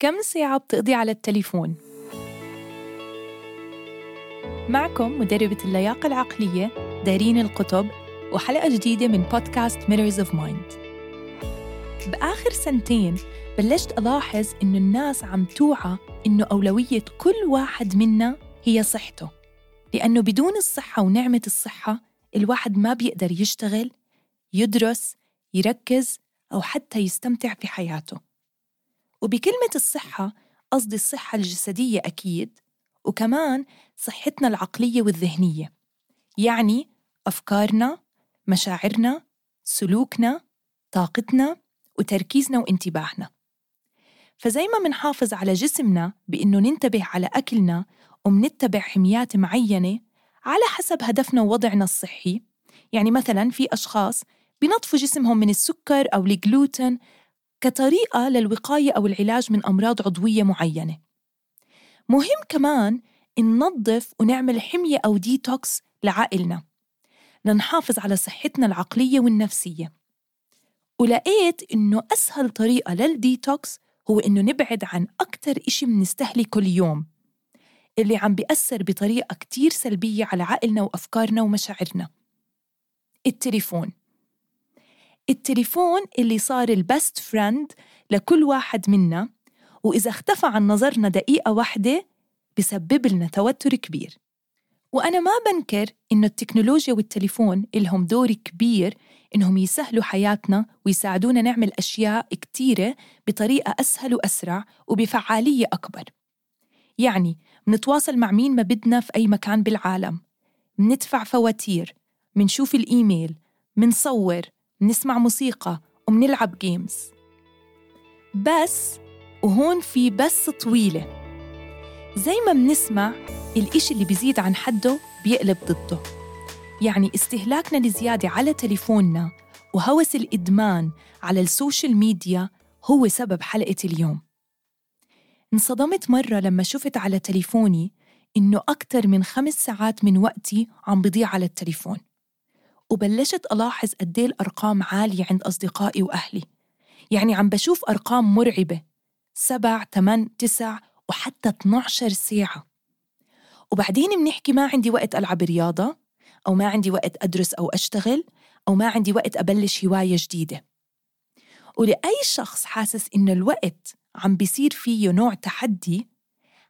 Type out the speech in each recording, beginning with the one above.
كم ساعة بتقضي على التليفون؟ معكم مدربة اللياقة العقلية دارين القطب وحلقة جديدة من بودكاست Mirrors of Mind. بآخر سنتين بلشت ألاحظ إنه الناس عم توعى إنه أولوية كل واحد منا هي صحته. لأنه بدون الصحة ونعمة الصحة الواحد ما بيقدر يشتغل يدرس يركز أو حتى يستمتع في حياته وبكلمة الصحة قصدي الصحة الجسدية أكيد وكمان صحتنا العقلية والذهنية. يعني أفكارنا مشاعرنا سلوكنا طاقتنا وتركيزنا وانتباهنا. فزي ما منحافظ على جسمنا بإنه ننتبه على أكلنا ومنتبع حميات معينة على حسب هدفنا ووضعنا الصحي. يعني مثلا في أشخاص بنطفوا جسمهم من السكر أو الجلوتين كطريقة للوقاية أو العلاج من أمراض عضوية معينة. مهم كمان ننظف ونعمل حمية أو ديتوكس لعائلنا. لنحافظ على صحتنا العقلية والنفسية. ولقيت إنه أسهل طريقة للديتوكس هو إنه نبعد عن أكتر إشي بنستهلكه اليوم اللي عم بيأثر بطريقة كتير سلبية على عقلنا وأفكارنا ومشاعرنا. التليفون. التليفون اللي صار البست فريند لكل واحد منا وإذا اختفى عن نظرنا دقيقة واحدة بسبب لنا توتر كبير. وأنا ما بنكر إنه التكنولوجيا والتليفون إلهم دور كبير إنهم يسهلوا حياتنا ويساعدونا نعمل أشياء كتيرة بطريقة أسهل وأسرع وبفعالية أكبر. يعني منتواصل مع مين ما بدنا في أي مكان بالعالم مندفع فواتير منشوف الإيميل منصور منسمع موسيقى ومنلعب games بس وهون في بس طويلة. زي ما منسمع الإشي اللي بيزيد عن حده بيقلب ضده. يعني استهلاكنا الزيادة على تليفوننا وهوس الإدمان على السوشيال ميديا هو سبب حلقة اليوم. انصدمت مرة لما شفت على تليفوني إنه أكتر من خمس ساعات من وقتي عم بضيع على التليفون. وبلشت ألاحظ قد الأرقام عالية عند أصدقائي وأهلي. يعني عم بشوف أرقام مرعبة سبع، ثمان، تسع وحتى 12 ساعة. وبعدين بنحكي ما عندي وقت ألعب رياضة أو ما عندي وقت أدرس أو أشتغل أو ما عندي وقت أبلش هواية جديدة. ولأي شخص حاسس إنه الوقت عم بيصير فيه نوع تحدي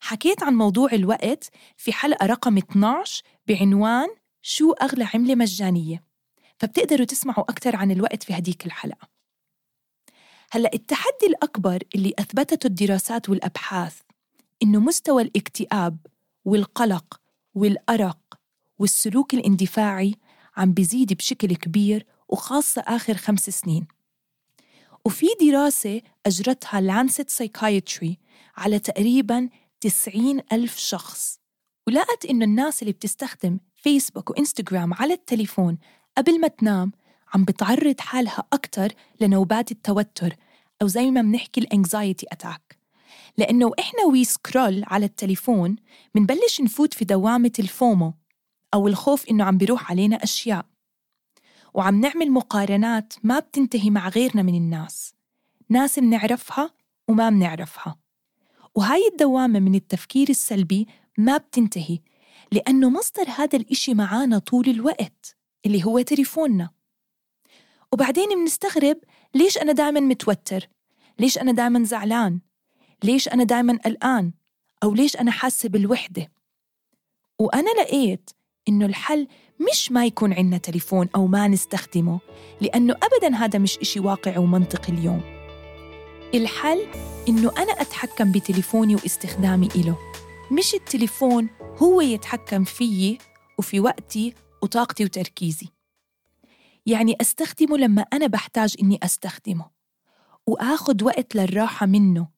حكيت عن موضوع الوقت في حلقة رقم 12 بعنوان شو أغلى عملة مجانية؟ فبتقدروا تسمعوا أكثر عن الوقت في هديك الحلقة. هلأ التحدي الأكبر اللي أثبتته الدراسات والأبحاث إنه مستوى الاكتئاب والقلق والأرق والسلوك الاندفاعي عم بيزيد بشكل كبير وخاصة آخر خمس سنين. وفي دراسة أجرتها Lancet Psychiatry على تقريباً 90 ألف شخص ولقت إنه الناس اللي بتستخدم فيسبوك وإنستغرام على التليفون. قبل ما تنام عم بتعرض حالها أكتر لنوبات التوتر أو زي ما بنحكي ال anxiety attack لأنه إحنا وي سكرول على التليفون منبلش نفوت في دوامة الفومو أو الخوف إنه عم بيروح علينا أشياء. وعم نعمل مقارنات ما بتنتهي مع غيرنا من الناس. ناس منعرفها وما منعرفها وهاي الدوامة من التفكير السلبي ما بتنتهي. لأنه مصدر هذا الإشي معانا طول الوقت اللي هو تليفوننا. وبعدين منستغرب ليش أنا دائما متوتر؟ ليش أنا دائما زعلان؟ ليش أنا دائما قلقان؟ أو ليش أنا حاسة بالوحدة؟ وأنا لقيت إنه الحل مش ما يكون عندنا تليفون أو ما نستخدمه لأنه أبدا هذا مش إشي واقعي ومنطقي اليوم. الحل إنه أنا أتحكم بتليفوني واستخدامي إله مش التليفون هو يتحكم فيي وفي وقتي وطاقتي وتركيزي. يعني أستخدمه لما أنا بحتاج إني أستخدمه وآخد وقت للراحة منه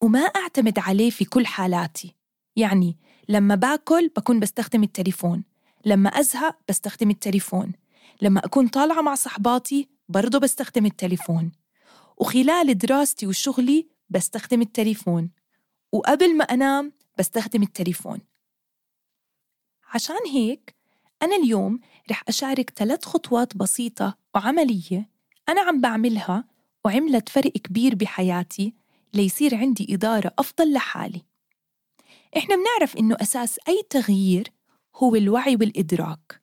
وما أعتمد عليه في كل حالاتي. يعني لما باكل بكون بستخدم التليفون لما أزهق بستخدم التليفون لما أكون طالعة مع صحباتي برضو بستخدم التليفون وخلال دراستي وشغلي بستخدم التليفون وقبل ما أنام بستخدم التليفون. عشان هيك أنا اليوم رح أشارك ثلاث خطوات بسيطة وعملية أنا عم بعملها وعملت فرق كبير بحياتي ليصير عندي إدارة أفضل لحالي إحنا بنعرف إنه أساس أي تغيير هو الوعي والإدراك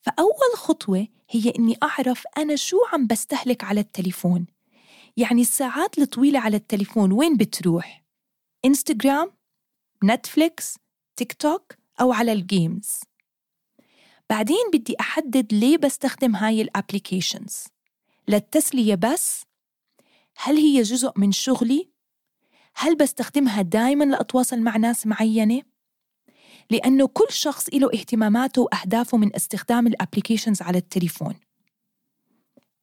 فأول خطوة هي إني أعرف أنا شو عم بستهلك على التليفون يعني الساعات الطويلة على التليفون وين بتروح؟ إنستغرام؟ نتفليكس؟ تيك توك؟ أو على ال games بعدين بدي أحدد ليه بستخدم هاي ال applications للتسلية بس؟ هل هي جزء من شغلي؟ هل بستخدمها دايما لأتواصل مع ناس معينة؟ لأنه كل شخص له اهتماماته وأهدافه من استخدام ال applications على التليفون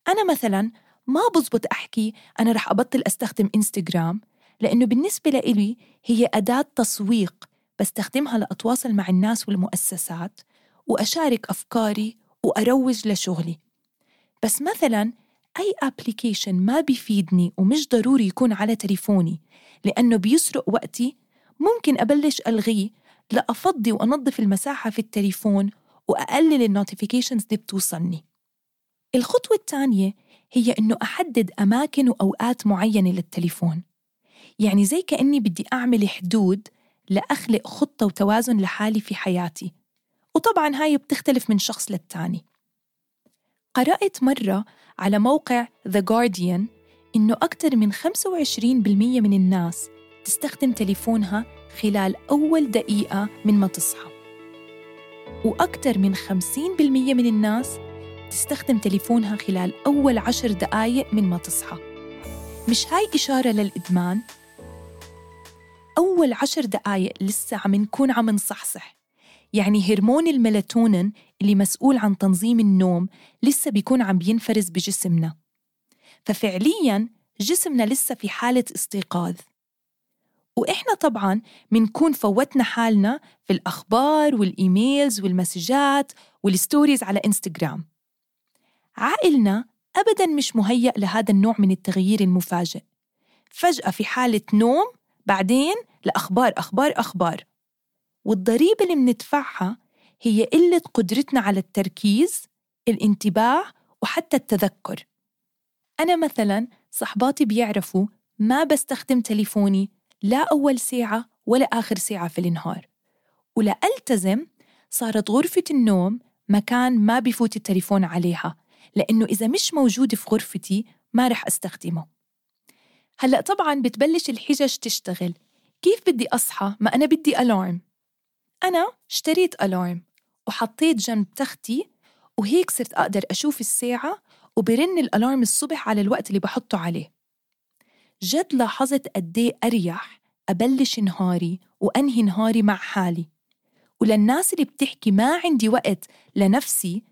أنا مثلا ما بزبط أحكي أنا رح أبطل أستخدم إنستغرام لأنه بالنسبة لإلي هي أداة تسويق بستخدمها لأتواصل مع الناس والمؤسسات وأشارك أفكاري وأروج لشغلي. بس مثلا أي أبليكيشن ما بيفيدني ومش ضروري يكون على تليفوني لأنه بيسرق وقتي ممكن أبلش ألغيه لأفضي وأنظف المساحة في التليفون وأقلل النوتيفيكيشنز اللي بتوصلني. الخطوة الثانية هي إنه أحدد أماكن وأوقات معينة للتليفون. يعني زي كأني بدي أعمل حدود لأخلق خطة وتوازن لحالي في حياتي. وطبعا هاي بتختلف من شخص للتاني. قرأت مرة على موقع The Guardian إنه أكثر من 25% من الناس تستخدم تليفونها خلال أول دقيقة من ما تصحى. وأكثر من 50% من الناس تستخدم تليفونها خلال أول عشر دقايق من ما تصحى. مش هاي إشارة للإدمان؟ أول عشر دقايق لسه عم نكون عم نصحصح. يعني هرمون الميلاتونين اللي مسؤول عن تنظيم النوم لسه بيكون عم بينفرز بجسمنا. ففعليا جسمنا لسه في حالة استيقاظ. وإحنا طبعا منكون فوتنا حالنا في الأخبار وال emails والمسجات وال stories على إنستغرام. عقلنا أبدا مش مهيأ لهذا النوع من التغيير المفاجئ. فجأة في حالة نوم بعدين لأخبار أخبار أخبار. والضريبة اللي مندفعها هي قلة قدرتنا على التركيز الانتباه وحتى التذكر. أنا مثلا صحباتي بيعرفوا ما بستخدم تليفوني لا أول ساعة ولا آخر ساعة في النهار. ولألتزم صارت غرفة النوم مكان ما بفوت التليفون عليها لأنه إذا مش موجود في غرفتي ما رح أستخدمه. هلأ طبعا بتبلش الحجج تشتغل. كيف بدي أصحى ما أنا بدي ألارم أنا اشتريت ألارم وحطيت جنب تختي وهيك صرت أقدر أشوف الساعة وبرن الألارم الصبح على الوقت اللي بحطه عليه. جد لاحظت قديه أريح أبلش نهاري وأنهي نهاري مع حالي. وللناس اللي بتحكي ما عندي وقت لنفسي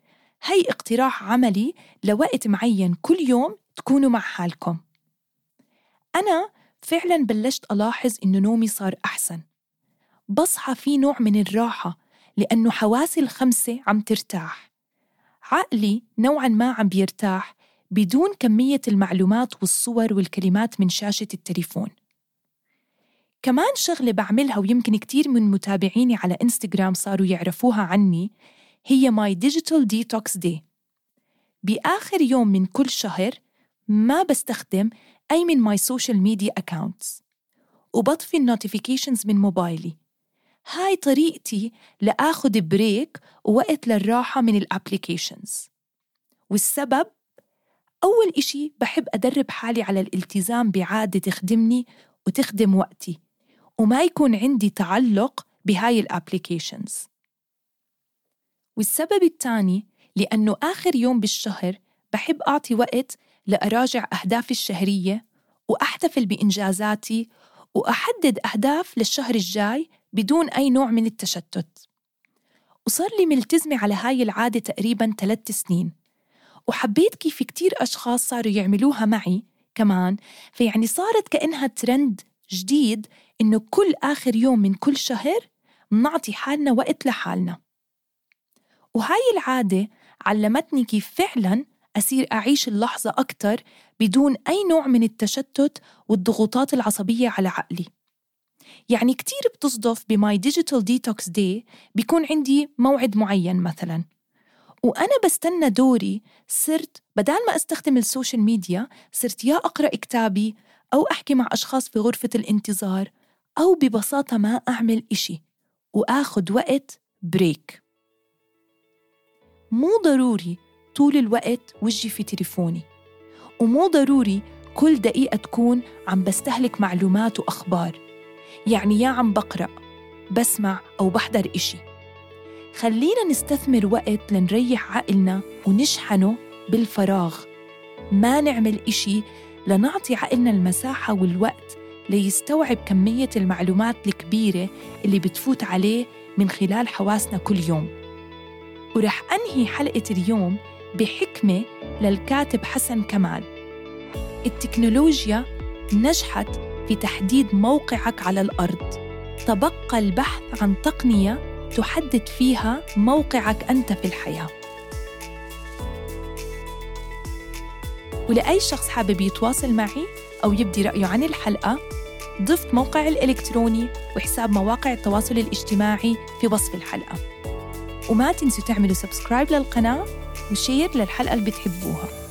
هي اقتراح عملي لوقت معين كل يوم تكونوا مع حالكم. أنا فعلا بلشت ألاحظ إنه نومي صار أحسن. بصحى في نوع من الراحة لأنه حواسي الخمسة عم ترتاح. عقلي نوعا ما عم بيرتاح بدون كمية المعلومات والصور والكلمات من شاشة التليفون. كمان شغلة بعملها ويمكن كتير من متابعيني على إنستغرام صاروا يعرفوها عني هي my digital detox day بآخر يوم من كل شهر ما بستخدم أي من my social media accounts وبطفي ال notifications من موبايلي. هاي طريقتي لآخذ break ووقت للراحة من ال applications والسبب أول إشي بحب أدرب حالي على الالتزام بعادة تخدمني وتخدم وقتي وما يكون عندي تعلق بهاي ال applications والسبب الثاني لأنه آخر يوم بالشهر بحب أعطي وقت لأراجع أهدافي الشهرية وأحتفل بإنجازاتي وأحدد أهداف للشهر الجاي بدون أي نوع من التشتت. وصار لي ملتزمة على هاي العادة تقريباً ثلاث سنين. وحبيت كيف كتير أشخاص صاروا يعملوها معي كمان فيعني صارت كأنها ترند جديد إنه كل آخر يوم من كل شهر نعطي حالنا وقت لحالنا. وهاي العادة علمتني كيف فعلاً أصير أعيش اللحظة أكتر بدون أي نوع من التشتت والضغوطات العصبية على عقلي. يعني كتير بتصدف ب my digital detox day بيكون عندي موعد معين مثلا. وأنا بستنى دوري صرت بدال ما أستخدم ال social media صرت يا أقرأ كتابي أو أحكي مع أشخاص في غرفة الانتظار أو ببساطة ما أعمل إشي وآخد وقت بريك مو ضروري طول الوقت وجهي في تليفوني. ومو ضروري كل دقيقة تكون عم بستهلك معلومات وأخبار. يعني يا عم بقرأ بسمع أو بحضر إشي. خلينا نستثمر وقت لنريح عقلنا ونشحنه بالفراغ. ما نعمل إشي لنعطي عقلنا المساحة والوقت ليستوعب كمية المعلومات الكبيرة اللي بتفوت عليه من خلال حواسنا كل يوم. ورح أنهي حلقة اليوم بحكمة للكاتب حسن كمال. التكنولوجيا نجحت في تحديد موقعك على الأرض. تبقى البحث عن تقنية تحدد فيها موقعك أنت في الحياة. ولأي شخص حابب يتواصل معي أو يبدي رأيه عن الحلقة ضفت موقع الإلكتروني وحساب مواقع التواصل الاجتماعي في وصف الحلقة. وما تنسوا تعملوا subscribe للقناة و share للحلقة اللي بتحبوها.